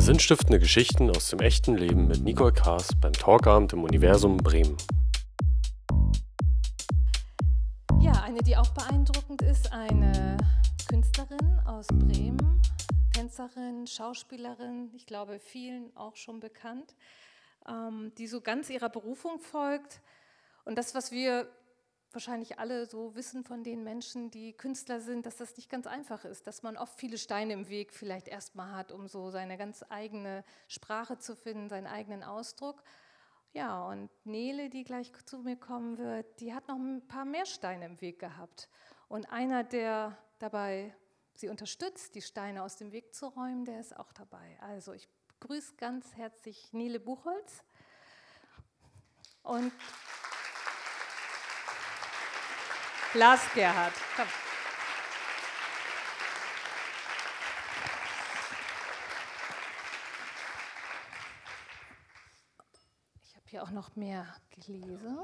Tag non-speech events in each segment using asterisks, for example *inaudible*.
Sinnstiftende Geschichten aus dem echten Leben mit Nicole Kaas beim Talkabend im Universum Bremen. Ja, eine, die auch beeindruckend ist, eine Künstlerin aus Bremen, Tänzerin, Schauspielerin, ich glaube vielen auch schon bekannt, ähm, die so ganz ihrer Berufung folgt. Und das, was wir wahrscheinlich alle so wissen von den Menschen, die Künstler sind, dass das nicht ganz einfach ist, dass man oft viele Steine im Weg vielleicht erstmal hat, um so seine ganz eigene Sprache zu finden, seinen eigenen Ausdruck. Ja, und Nele, die gleich zu mir kommen wird, die hat noch ein paar mehr Steine im Weg gehabt. Und einer, der dabei sie unterstützt, die Steine aus dem Weg zu räumen, der ist auch dabei. Also ich begrüße ganz herzlich Nele Buchholz. Und Lars Gerhard. Komm. Ich habe hier auch noch mehr gelesen.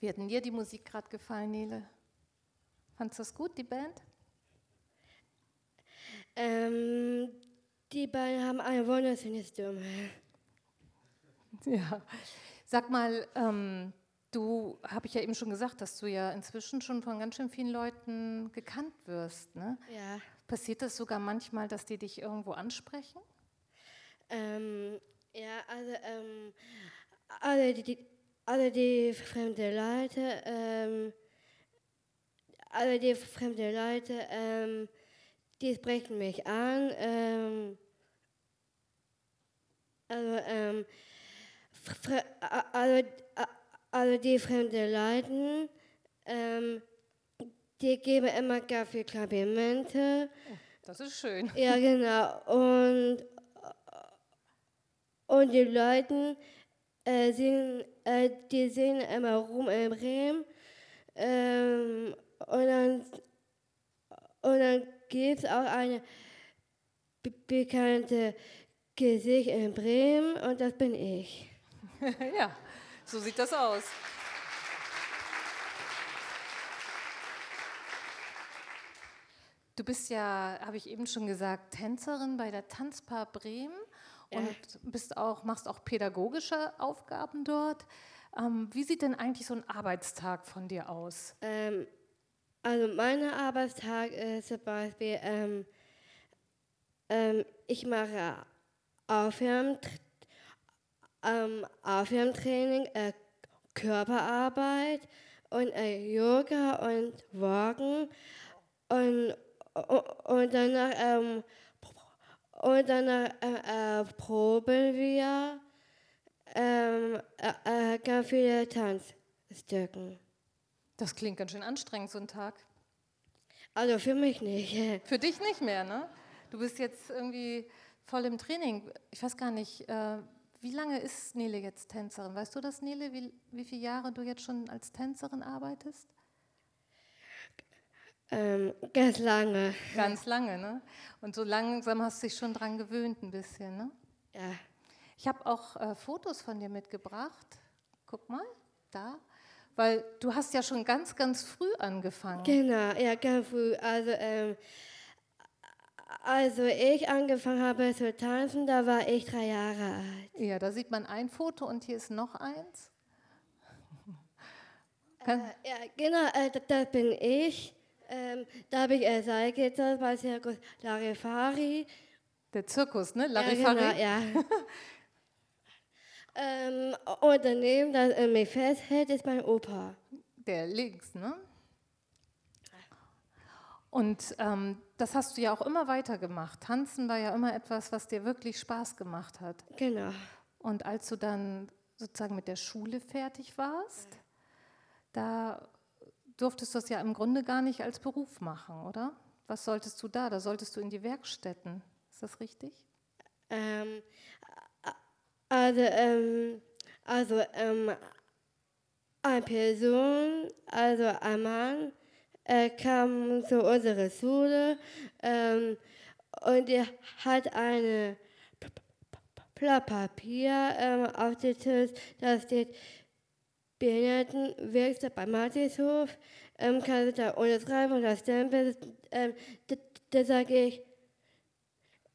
Wie hat denn dir die Musik gerade gefallen, Nele? Fandest du das gut, die Band? Ähm, die beiden haben eine wunderschöne Stimme. Ja. Sag mal, ähm, du habe ich ja eben schon gesagt, dass du ja inzwischen schon von ganz schön vielen Leuten gekannt wirst. Ne? Ja. Passiert das sogar manchmal, dass die dich irgendwo ansprechen? Ähm, ja, also ähm, alle, die, alle die fremde Leute, ähm, alle die fremde Leute, ähm, die sprechen mich an. Ähm, also, ähm, fre- a- alle, a- alle die fremde Leute, ähm, die geben immer ganz viele Komplimente. Das ist schön. Ja, genau. Und, und die Leute, äh, sind, äh, die sind immer rum in Bremen. Ähm, und dann, und dann gibt es auch eine be bekannte Gesicht in Bremen und das bin ich. *laughs* ja, so sieht das aus. Du bist ja, habe ich eben schon gesagt, Tänzerin bei der Tanzpaar Bremen Ja. und bist auch, machst auch pädagogische Aufgaben dort. Ähm, wie sieht denn eigentlich so ein Arbeitstag von dir aus? Ähm, also mein Arbeitstag ist zum Beispiel, ähm, ähm, ich mache Aufwärmt, ähm, Aufwärmtraining, äh, Körperarbeit und äh, Yoga und Walken und, und danach, ähm, und danach äh, äh, proben wir ähm, äh, äh, ganz viele Tanzstücken. Das klingt ganz schön anstrengend, so ein Tag. Also für mich nicht. *laughs* Für dich nicht mehr, ne? Du bist jetzt irgendwie voll im Training. Ich weiß gar nicht, äh, wie lange ist Nele jetzt Tänzerin? Weißt du das, Nele, wie, wie viele Jahre du jetzt schon als Tänzerin arbeitest? Ähm, ganz lange. Ganz lange, ne? Und so langsam hast du dich schon dran gewöhnt ein bisschen, ne? Ja. Ich habe auch äh, Fotos von dir mitgebracht. Guck mal, da. Weil du hast ja schon ganz, ganz früh angefangen. Genau, ja, ganz früh. Also, ähm, also ich angefangen habe zu tanzen, da war ich drei Jahre alt. Ja, da sieht man ein Foto und hier ist noch eins. Kann, Ja, genau, äh, das, bin ich. Ähm, da habe ich äh, Seil getanzt bei Circus Larifari. der Zirkus, ne? Ja, Larifari. genau, ja. *laughs* ähm, und daneben, das äh, mich festhält, ist mein Opa. Der links, ne? Und ähm, das hast du ja auch immer weitergemacht. Tanzen war ja immer etwas, was dir wirklich Spaß gemacht hat. Genau. Und als du dann sozusagen mit der Schule fertig warst, da durftest du das ja im Grunde gar nicht als Beruf machen, oder? Was solltest du da? Da solltest du in die Werkstätten. Ist das richtig? Ähm, also, ähm, also ähm, eine Person, also ein Mann, äh, kam zu unserer Schule ähm, und er hat eine Blatt Papier ähm, auf dem Tisch, da steht Behindertenwerkstatt bei Martinshof, ähm, kannst du da unterschreiben und das Stempel, ähm, da, da sage ich,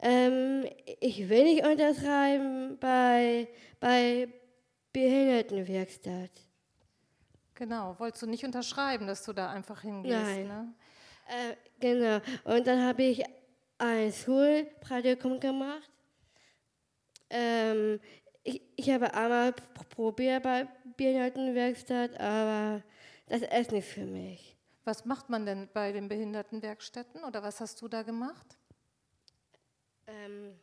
Ähm, ich will nicht unterschreiben bei, bei Behindertenwerkstatt. Genau, wolltest du nicht unterschreiben, dass du da einfach hingehst? Nein. Ne? Äh, genau. Und dann habe ich ein Schulpraktikum gemacht. Ähm, ich, ich habe einmal probiert bei Behindertenwerkstatt, aber das ist nicht für mich. Was macht man denn bei den Behindertenwerkstätten oder was hast du da gemacht? Ähm,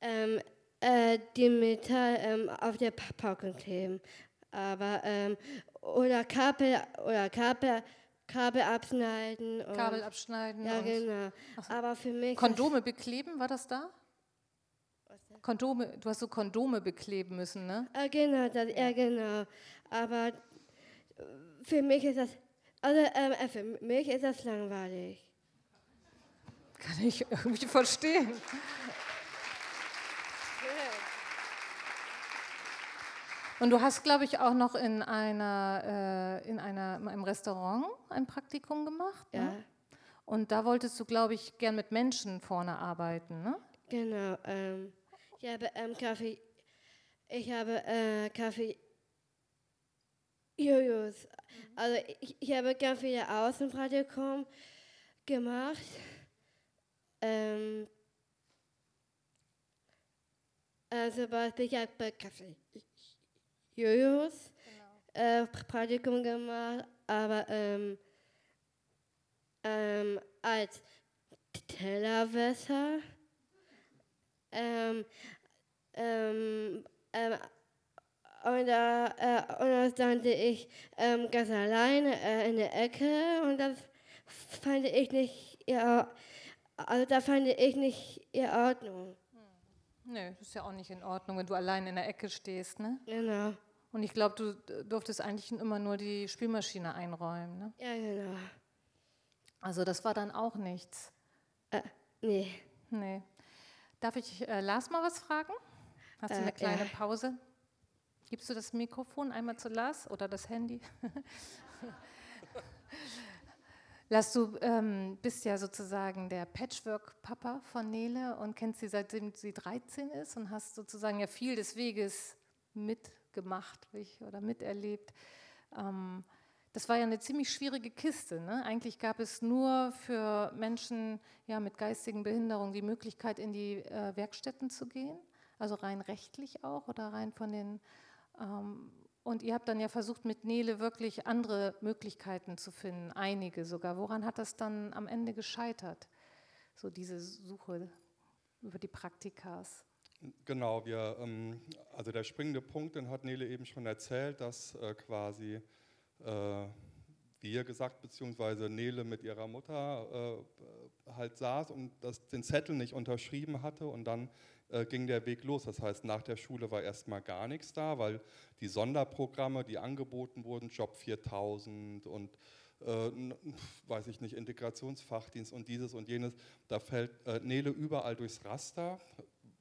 ähm, äh, die Metall ähm, auf der Packung kleben. Aber, ähm, oder Kabel, oder Kabel, Kabel abschneiden. Kabel abschneiden. Ja, genau. Aber für mich. Kondome bekleben, war das da? Kondome, du hast so Kondome bekleben müssen, ne? Ah, genau, das, ja, genau. Aber für mich ist das, also ähm, äh, für mich ist das langweilig. Kann ich irgendwie verstehen. Und du hast, glaube ich, auch noch in einer, äh, in einer, in einem Restaurant ein Praktikum gemacht. Ja. Ne? Und da wolltest du, glaube ich, gern mit Menschen vorne arbeiten, ne? Genau. Ähm, ich habe ähm, Kaffee, ich habe äh, Kaffee Jojos. Also ich, ich habe ganz viele Außenpraktikum gemacht. Ähm, also zum Beispiel, ich habe Kaffee Jojos Genau. äh, Praktikum gemacht, aber ähm, ähm, als Tellerwässer. Ähm, ähm, ähm, und da, äh, und da stand ich ähm, ganz alleine äh, in der Ecke und das fand ich nicht, ja, also da fand ich nicht in Ordnung. Nö, das ist ja auch nicht in Ordnung, wenn du allein in der Ecke stehst, ne? Genau. Und ich glaube, du durftest eigentlich immer nur die Spielmaschine einräumen, ne? Ja, genau. Also das war dann auch nichts. Äh, nee. Nee. Darf ich äh, Lars mal was fragen? Hast du Äh, eine kleine ja. Pause? Gibst du das Mikrofon einmal zu Lars oder das Handy? *laughs* Lars, du ähm, bist ja sozusagen der Patchwork-Papa von Nele und kennst sie seitdem sie 13 ist und hast sozusagen ja viel des Weges mitgemacht oder miterlebt. Ähm, das war ja eine ziemlich schwierige Kiste. Ne? Eigentlich gab es nur für Menschen ja, mit geistigen Behinderungen die Möglichkeit, in die äh, Werkstätten zu gehen, also rein rechtlich auch oder rein von den. Ähm, und ihr habt dann ja versucht, mit Nele wirklich andere Möglichkeiten zu finden, einige sogar. Woran hat das dann am Ende gescheitert? So diese Suche über die Praktikas. Genau, wir, ähm, also der springende Punkt, den hat Nele eben schon erzählt, dass äh, quasi äh, wir gesagt, beziehungsweise Nele mit ihrer Mutter äh, halt saß und das, den Zettel nicht unterschrieben hatte und dann äh, ging der Weg los. Das heißt, nach der Schule war erstmal gar nichts da, weil die Sonderprogramme, die angeboten wurden, Job 4000 und äh, weiß ich nicht, Integrationsfachdienst und dieses und jenes, da fällt äh, Nele überall durchs Raster,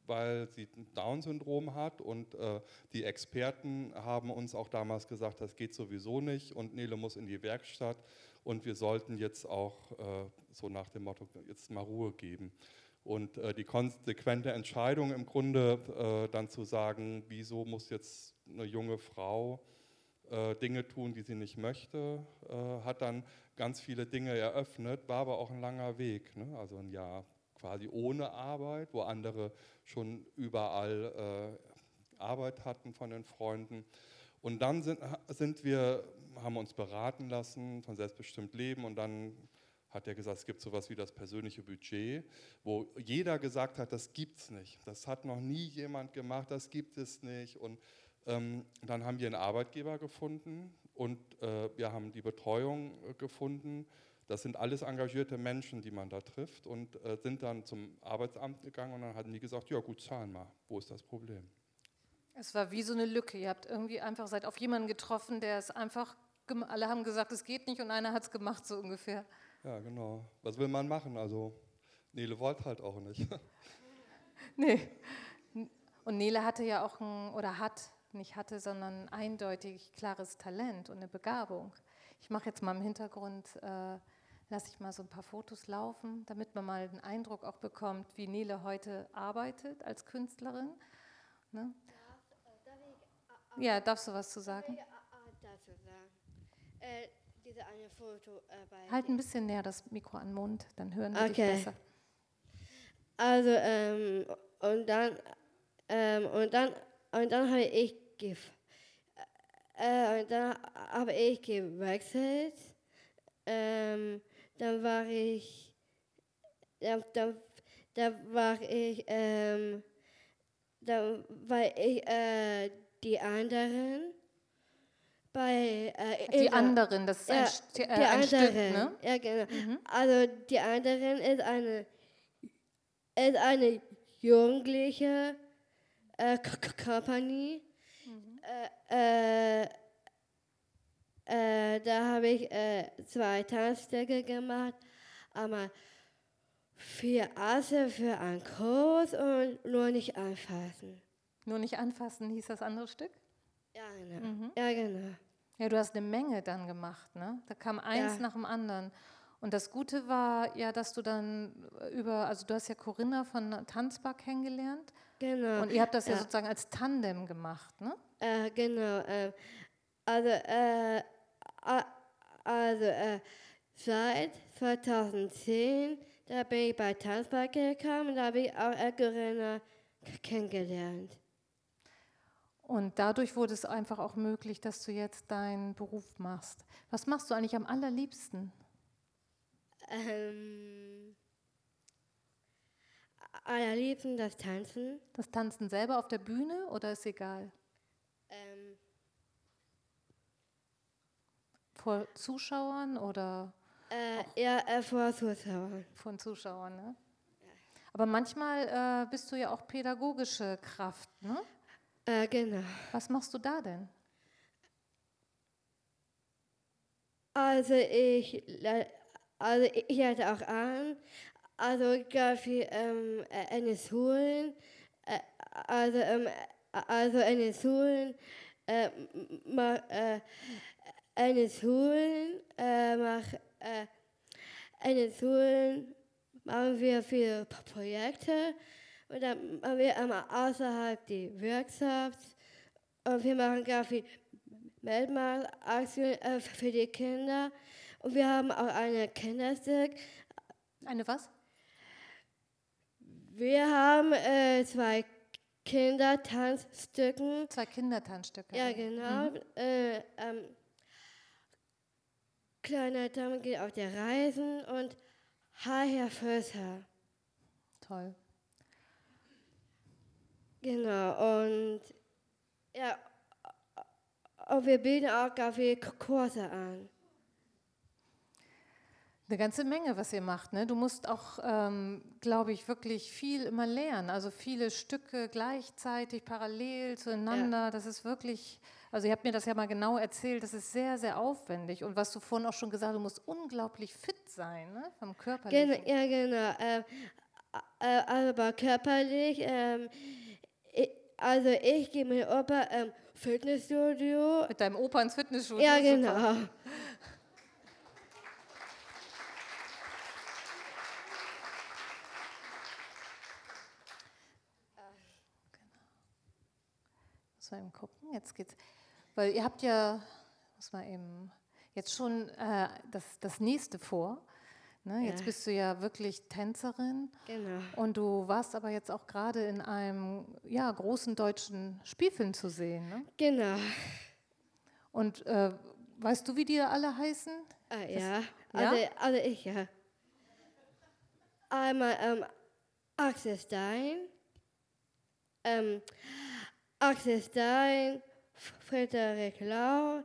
weil sie ein Down-Syndrom hat und äh, die Experten haben uns auch damals gesagt, das geht sowieso nicht und Nele muss in die Werkstatt und wir sollten jetzt auch äh, so nach dem Motto jetzt mal Ruhe geben. Und äh, die konsequente Entscheidung im Grunde äh, dann zu sagen, wieso muss jetzt eine junge Frau äh, Dinge tun, die sie nicht möchte, äh, hat dann ganz viele Dinge eröffnet, war aber auch ein langer Weg, ne? also ein Jahr quasi ohne Arbeit, wo andere schon überall äh, Arbeit hatten von den Freunden. Und dann sind, sind wir, haben uns beraten lassen von selbstbestimmt Leben und dann hat er gesagt, es gibt sowas wie das persönliche Budget, wo jeder gesagt hat, das gibt es nicht. Das hat noch nie jemand gemacht, das gibt es nicht. Und ähm, dann haben wir einen Arbeitgeber gefunden und äh, wir haben die Betreuung äh, gefunden. Das sind alles engagierte Menschen, die man da trifft und äh, sind dann zum Arbeitsamt gegangen und dann hatten die gesagt, ja gut, zahlen mal, wo ist das Problem? Es war wie so eine Lücke. Ihr habt irgendwie einfach seid auf jemanden getroffen, der es einfach, alle haben gesagt, es geht nicht und einer hat es gemacht, so ungefähr. Ja, genau. Was will man machen? Also Nele wollte halt auch nicht. *laughs* Nee. Und Nele hatte ja auch ein, oder hat, nicht hatte, sondern ein eindeutig klares Talent und eine Begabung. Ich mache jetzt mal im Hintergrund äh, lasse ich mal so ein paar Fotos laufen, damit man mal einen Eindruck auch bekommt, wie Nele heute arbeitet als Künstlerin. Ne? Ja, darfst du was zu sagen? dazu sagen. Äh, diese eine Foto äh, bei Halt ein bisschen näher das Mikro an den Mund, dann hören wir dich Okay. besser. Also, ähm, und dann, ähm, und dann, und dann habe ich, gef äh, und dann habe ich gewechselt. Ähm, dann war ich, dann, dann, dann war ich, ähm, dann war ich äh, die anderen bei äh, Die anderen, das ist ein, ja, Sti- äh, die ein anderen, Stück, ne? ja genau. Also die anderen ist eine, ist eine jugendliche äh, K- K- Company. Äh, äh, äh, da habe ich äh, zwei Tanzstücke gemacht. Einmal vier Asse für einen Kurs und nur nicht anfassen. Nur nicht anfassen hieß das andere Stück? Ja, genau. Ja, genau. Ja, du hast eine Menge dann gemacht, ne? Da kam eins Ja. nach dem anderen. Und das Gute war ja, dass du dann über, also du hast ja Corinna von Tanzbar kennengelernt Genau. und ihr habt das ja, Ja. sozusagen als Tandem gemacht, ne? Äh, genau. Äh, also, äh, also äh, seit 2010, da bin ich bei Tanzpark gekommen, da habe ich auch k- kennengelernt. Und dadurch wurde es einfach auch möglich, dass du jetzt deinen Beruf machst. Was machst du eigentlich am allerliebsten? Ähm, allerliebsten das Tanzen. Das Tanzen selber auf der Bühne oder ist egal? Ähm, Vor Zuschauern oder äh, ja, äh, vor Zuschauern. von Zuschauern, ne? Aber manchmal äh, bist du ja auch pädagogische Kraft, ne? Äh, genau. Was machst du da denn? Also ich, also ich hatte auch an, also gab es ähm, äh, eine Schulen, äh, also, ähm, äh, also eine Schulen, äh, ma, äh, eine Schulen, äh, mach, äh, eine Schulen machen wir viele Projekte und dann machen wir einmal außerhalb die Workshops und wir machen ganz viel Weltmarktaktion äh, für die Kinder. Und wir haben auch eine Kinderstück. Eine was? Wir haben äh, zwei Kindertanzstücken. Zwei Kindertanzstücke. Ja, genau. Äh, ähm, Kleiner Tom geht auf der Reisen und Hi, Herr Förster. Toll. Genau. Und ja, und wir bieten auch viele Kurse an. Eine ganze Menge, was ihr macht. Ne? Du musst auch, ähm, glaube ich, wirklich viel immer lernen. Also viele Stücke gleichzeitig, parallel zueinander. Das ist wirklich, also ihr habt mir das ja mal genau erzählt, das ist sehr, sehr aufwendig. Und was du vorhin auch schon gesagt hast, du musst unglaublich fit sein, ne? vom Körperlichen. Gen ja, genau. Ähm, äh, aber körperlich, ähm, ich, also ich gehe mit Opa ähm, Fitnessstudio. Mit deinem Opa ins Fitnessstudio. Ja, super. genau. Muss mal eben gucken, jetzt geht's. Weil ihr habt ja, muss mal eben, jetzt schon äh, das, das nächste vor. Ne? Jetzt Ja. bist du ja wirklich Tänzerin Genau. und du warst aber jetzt auch gerade in einem ja, großen deutschen Spielfilm zu sehen. Ne? Genau. Und äh, weißt du, wie die alle heißen? Ah, ja. ja? Also, also ich ja. Einmal ähm, Axel Stein. Ähm, Axel Stein, Frederik Lau,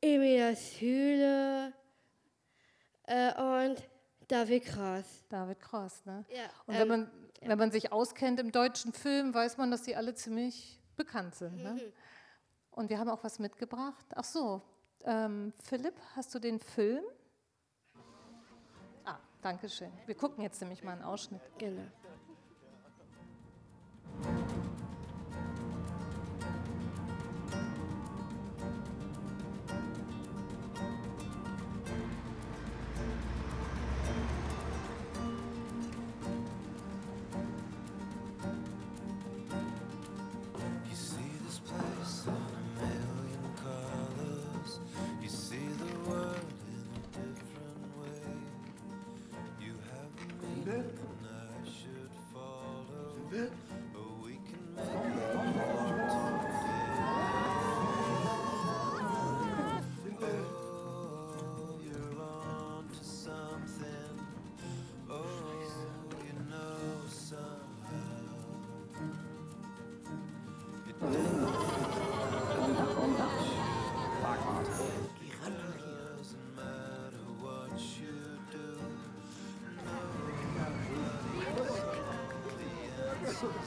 Emilia Schüle äh, und David Kraus. David Cross. Ne? Ja, Und ähm, wenn, man, wenn man sich auskennt im deutschen Film, weiß man, dass die alle ziemlich bekannt sind. Mhm. Ne? Und wir haben auch was mitgebracht. Ach so, ähm, Philipp, hast du den Film? Ah, danke schön. Wir gucken jetzt nämlich mal einen Ausschnitt. Genau. Entschuldigung,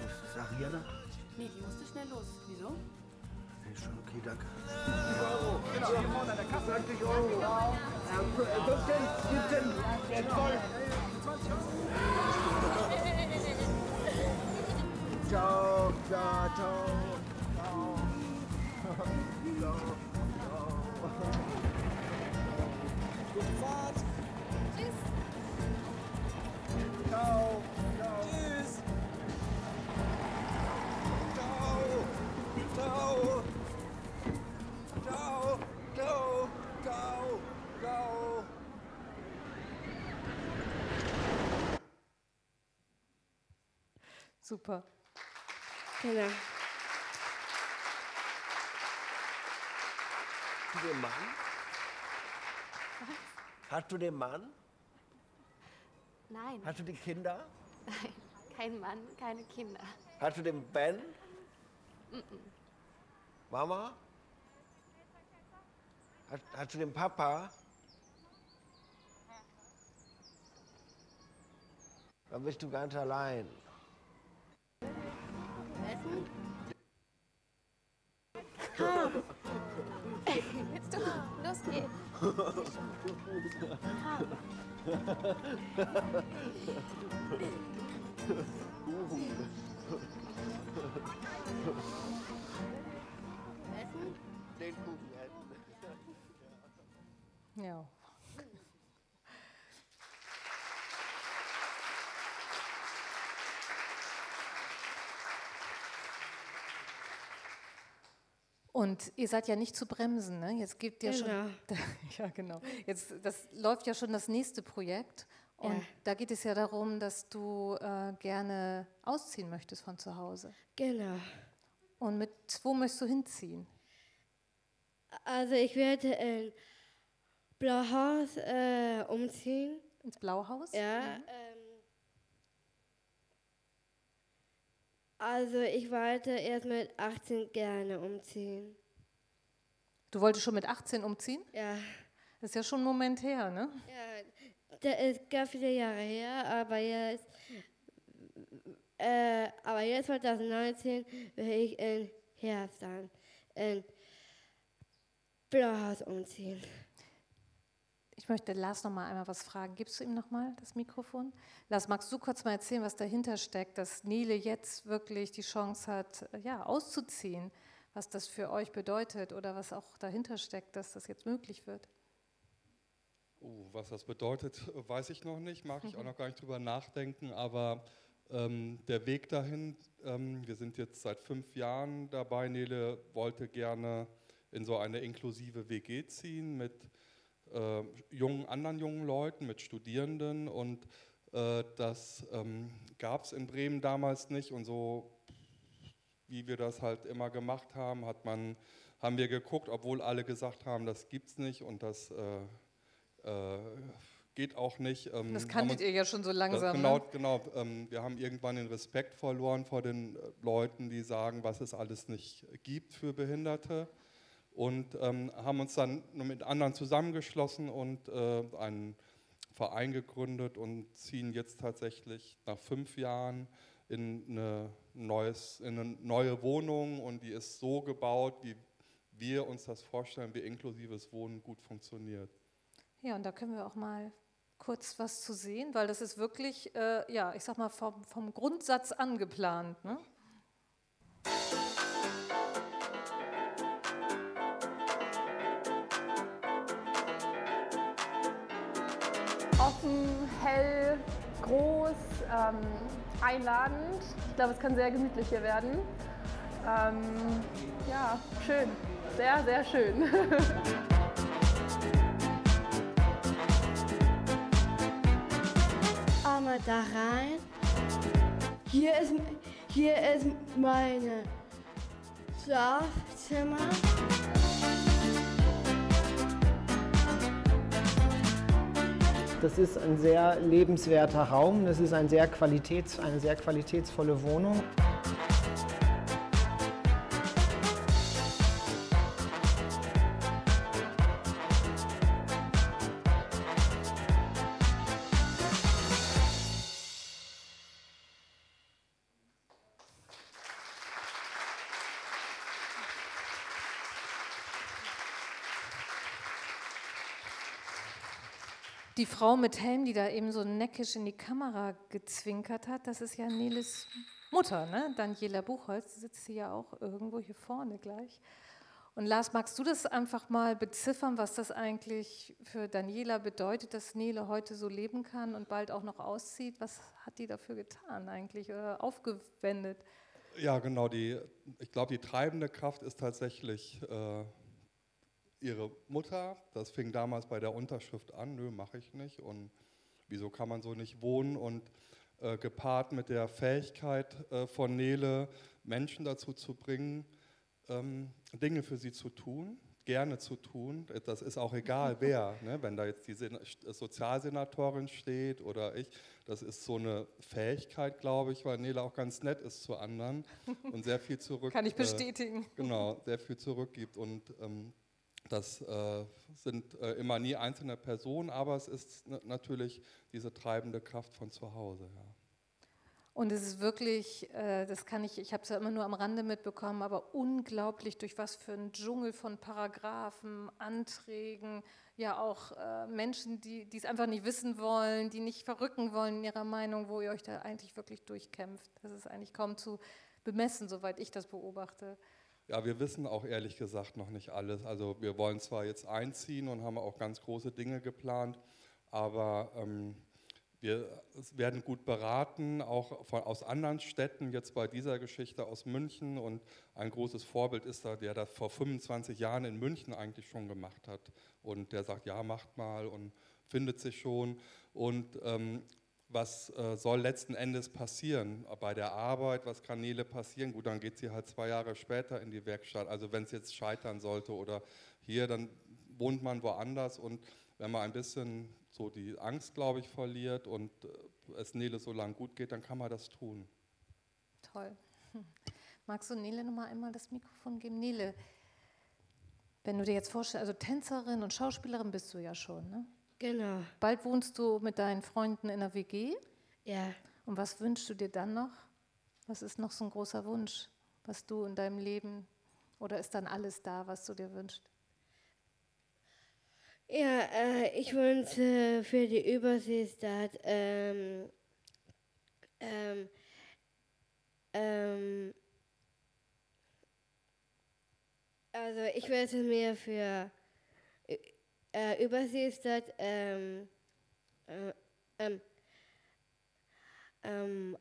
das ist Ariana. Nee, die musste schnell los. Wieso? Nee, schon okay, danke. Ciao, ciao, ciao. Ciao. Ciao. Gute Fahrt. Tschüss. Ciao. Ciao. Tschüss. Ciao. Ciao. Ciao. Ciao. Ciao. Ciao. Super. Genau. Hast du den Mann? Hast du den Mann? Nein, Hast du die Kinder? nein, kein Mann, keine Kinder. Hast du den Ben? Mama? Hast, hast du den Papa? Dann bist du ganz allein. Essen? Jetzt du, los geht's. Essen? Und ihr seid ja nicht zu bremsen, ne? Jetzt gibt ja schon, Genau. *laughs* ja genau. Jetzt das läuft ja schon das nächste Projekt und Ja. da geht es ja darum, dass du äh, gerne ausziehen möchtest von zu Hause. Genau. Und mit wo möchtest du hinziehen? Also ich werde in Blauhaus äh, umziehen. Ins Blauhaus? Ja. Ähm, also ich wollte erst mit 18 gerne umziehen. Du wolltest schon mit 18 umziehen? Ja. Das ist ja schon ein Moment her, ne? Ja, das ist ganz viele Jahre her, aber jetzt, äh, aber jetzt 2019 will ich in Herbst dann in Blauhaus umziehen. Ich möchte Lars noch mal einmal was fragen. Gibst du ihm noch mal das Mikrofon? Lars, magst du kurz mal erzählen, was dahinter steckt, dass Nele jetzt wirklich die Chance hat, äh, ja, auszuziehen, was das für euch bedeutet oder was auch dahinter steckt, dass das jetzt möglich wird? Uh, was das bedeutet, *laughs* weiß ich noch nicht, mag ich auch noch gar nicht drüber nachdenken, aber ähm, der Weg dahin, ähm, wir sind jetzt seit fünf Jahren dabei, Nele wollte gerne in so eine inklusive WG ziehen mit äh, jungen, anderen jungen Leuten, mit Studierenden und äh, das ähm, gab es in Bremen damals nicht und so wie wir das halt immer gemacht haben, hat man, haben wir geguckt, obwohl alle gesagt haben, das gibt's nicht und das äh, äh, geht auch nicht. Ähm, Das kanntet uns- ihr ja schon so langsam. genau, ne? genau. Ähm, wir haben irgendwann den Respekt verloren vor den äh, Leuten, die sagen, was es alles nicht gibt für Behinderte. Und ähm, haben uns dann mit anderen zusammengeschlossen und äh, einen Verein gegründet und ziehen jetzt tatsächlich nach fünf Jahren in eine, neues, in eine neue Wohnung und die ist so gebaut, wie wir uns das vorstellen, wie inklusives Wohnen gut funktioniert. Ja, und da können wir auch mal kurz was zu sehen, weil das ist wirklich, äh, ja, ich sag mal, vom, vom Grundsatz angeplant. Ne? Groß, ähm, einladend. Ich glaube, es kann sehr gemütlich hier werden. Ähm, ja, schön. Sehr, sehr schön. *laughs* Einmal da rein. Hier ist, hier ist meine Schlafzimmer. Das ist ein sehr lebenswerter Raum, das ist ein sehr qualitäts, eine sehr qualitätsvolle Wohnung. Die Frau mit Helm, die da eben so neckisch in die Kamera gezwinkert hat, das ist ja Neles Mutter, ne? Daniela Buchholz, die sitzt hier ja auch irgendwo hier vorne gleich. Und Lars, magst du das einfach mal beziffern, was das eigentlich für Daniela bedeutet, dass Nele heute so leben kann und bald auch noch auszieht? Was hat die dafür getan eigentlich oder aufgewendet? Ja, genau. Die, ich glaube, die treibende Kraft ist tatsächlich äh, ihre Mutter. Das fing damals bei der Unterschrift an. Nö, mache ich nicht. Und wieso kann man so nicht wohnen? Und äh, gepaart mit der Fähigkeit äh, von Nele, Menschen dazu zu bringen, ähm, Dinge für sie zu tun, gerne zu tun. Das ist auch egal, *laughs* wer. Ne? Wenn da jetzt die Sozialsenatorin steht oder ich, das ist so eine Fähigkeit, glaube ich, weil Nele auch ganz nett ist zu anderen und sehr viel zurück. *laughs* Kann ich bestätigen. Äh, genau, sehr viel zurückgibt und ähm, das äh, sind äh, immer nie einzelne Personen, aber es ist natürlich diese treibende Kraft von zu Hause. Ja. Und es ist wirklich, äh, das kann ich, ich habe es ja immer nur am Rande mitbekommen, aber unglaublich, durch was für ein Dschungel von Paragraphen, Anträgen, ja auch Menschen, die es einfach nicht wissen wollen, die nicht verrücken wollen in ihrer Meinung, wo ihr euch da eigentlich wirklich durchkämpft. Das ist eigentlich kaum zu bemessen, soweit ich das beobachte. Ja, wir wissen auch ehrlich gesagt noch nicht alles. Also wir wollen zwar jetzt einziehen und haben auch ganz große Dinge geplant, aber ähm, wir werden gut beraten, auch von, aus anderen Städten, jetzt bei dieser Geschichte aus München. Und ein großes Vorbild ist da, der das vor 25 Jahren in München eigentlich schon gemacht hat. Und der sagt, ja, macht mal und findet sich schon. Und ähm, was äh, soll letzten Endes passieren bei der Arbeit, was kann Nele passieren? Gut, dann geht sie halt zwei Jahre später in die Werkstatt. Also wenn es jetzt scheitern sollte oder hier, dann wohnt man woanders und wenn man ein bisschen so die Angst, glaube ich, verliert und äh, es Nele so lang gut geht, dann kann man das tun. Toll. *laughs* Magst du Nele nochmal einmal das Mikrofon geben? Nele, wenn du dir jetzt vorstellst, also Tänzerin und Schauspielerin bist du ja schon, ne? Genau. Bald wohnst du mit deinen Freunden in der WG. Ja. Und was wünschst du dir dann noch? Was ist noch so ein großer Wunsch, was du in deinem Leben, oder ist dann alles da, was du dir wünschst? Ja, äh, ich wünsche für die Überseestadt ähm, ähm, ähm, also ich wünsche mir für äh, Überseestadt ähm, äh, ähm, ähm,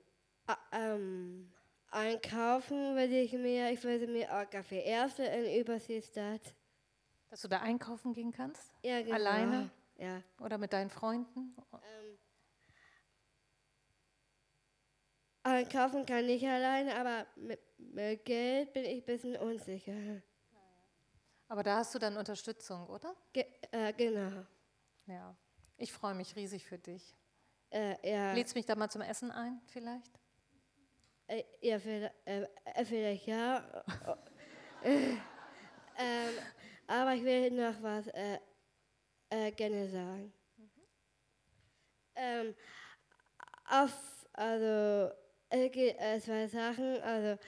ähm, einkaufen würde ich mir, ich würde mir auch Kaffee Erste in Überseestadt. Dass du da einkaufen gehen kannst? Ja, genau. Alleine? Ja. Oder mit deinen Freunden? Ähm, einkaufen kann ich alleine, aber mit, mit Geld bin ich ein bisschen unsicher. Aber da hast du dann Unterstützung, oder? Ge äh, genau. Ja. Ich freue mich riesig für dich. Äh, ja. Lädst mich da mal zum Essen ein, vielleicht? Äh, ja, vielleicht, äh, vielleicht ja. *laughs* ähm, aber ich will noch was äh, äh, gerne sagen. Mhm. Ähm, auf, also, es gibt äh, zwei Sachen. Also,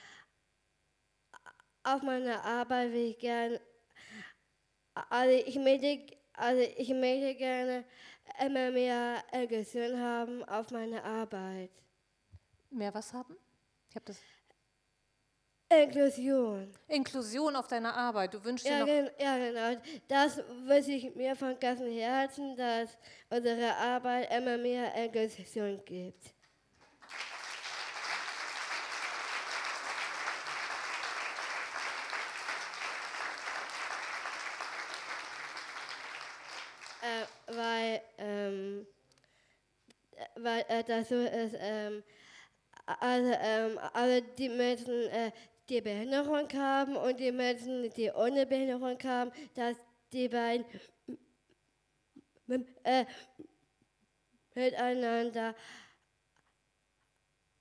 auf meiner Arbeit will ich gerne, also ich möchte, also ich möchte gerne immer mehr Inklusion haben auf meiner Arbeit. Mehr was haben? Ich habe das. Inklusion. Inklusion auf deiner Arbeit. Du wünschst ja, dir noch. ja, genau. Das wünsche ich mir von ganzem Herzen, dass unsere Arbeit immer mehr Inklusion gibt. Äh, weil, ähm, weil äh, das so ist, ähm, also, ähm, also die Menschen, äh, die Behinderung haben und die Menschen, die ohne Behinderung haben, dass die beiden äh, miteinander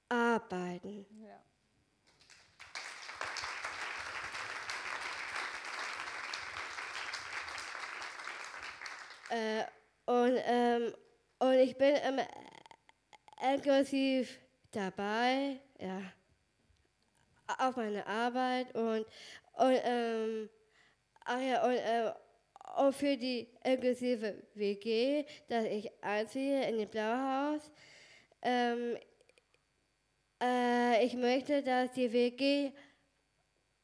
arbeiten. Ja. Äh, und, ähm, und ich bin immer inklusiv dabei, ja, auf meine Arbeit und, und, ähm, ach ja, und, äh, auch für die inklusive WG, dass ich einziehe in den Blauhaus. Ähm, äh, ich möchte, dass die WG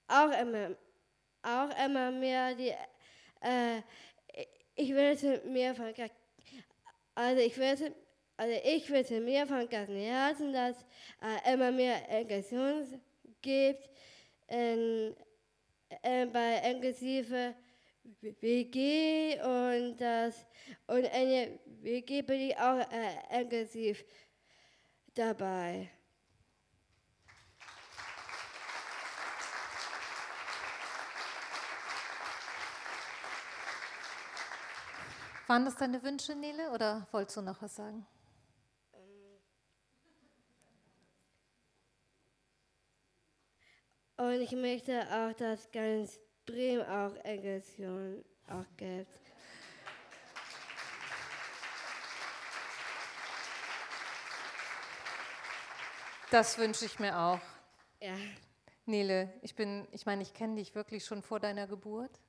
auch immer, auch immer mehr die, äh, ich will mehr von, also ich will, also ich will mehr von ganzem Herzen, dass äh, immer mehr Inklusion gibt in, in, bei inklusive WG und das und eine WG bin ich auch äh, inklusiv dabei. Waren das deine Wünsche, Nele, oder wolltest du noch was sagen? Und ich möchte auch, dass ganz Bremen auch Inklusion auch gibt. Das wünsche ich mir auch. Ja. Nele, ich bin, ich meine, ich kenne dich wirklich schon vor deiner Geburt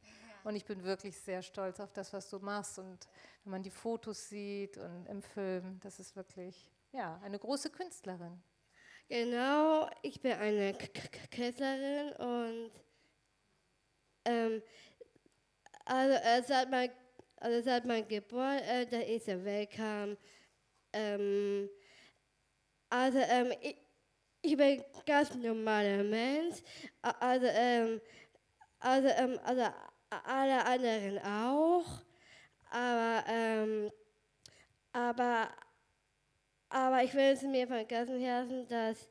und ich bin wirklich sehr stolz auf das, was du machst und wenn man die Fotos sieht und im Film, das ist wirklich, ja, eine große Künstlerin. Genau, ich bin eine Künstlerin und ähm, also seit mein, also seit meiner Geburt, äh, da ist er welcome. Ähm, also ähm, ich, ich bin ein ganz normaler Mensch. Also, ähm, also, ähm, also alle anderen auch. Aber, ähm, aber, aber ich wünsche mir von ganzem Herzen, dass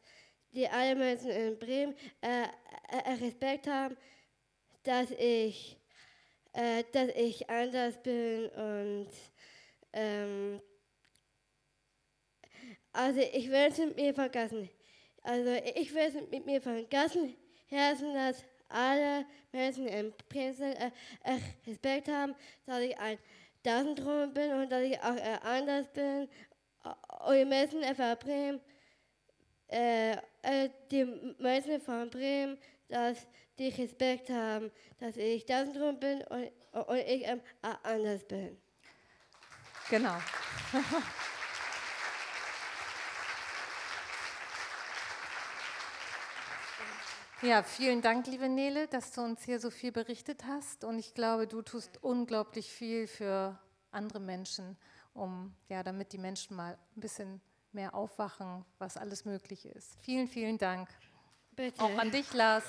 die alle Menschen in Bremen äh, äh, Respekt haben, dass ich, äh, dass ich anders bin und ähm, also ich wünsche mir von ganzem also ich wünsche mir von Herzen, dass alle Menschen in Bremen äh, äh, Respekt haben, dass ich ein Dasendrum bin und dass ich auch äh, anders bin. Und die Menschen von Bremen, äh, äh, die Menschen von Bremen, dass die Respekt haben, dass ich Dasendrum bin und, und ich ähm, anders bin. Genau. *laughs* Ja, vielen Dank, liebe Nele, dass du uns hier so viel berichtet hast. Und ich glaube, du tust unglaublich viel für andere Menschen, um ja, damit die Menschen mal ein bisschen mehr aufwachen, was alles möglich ist. Vielen, vielen Dank. Bitte. Auch an dich, Lars.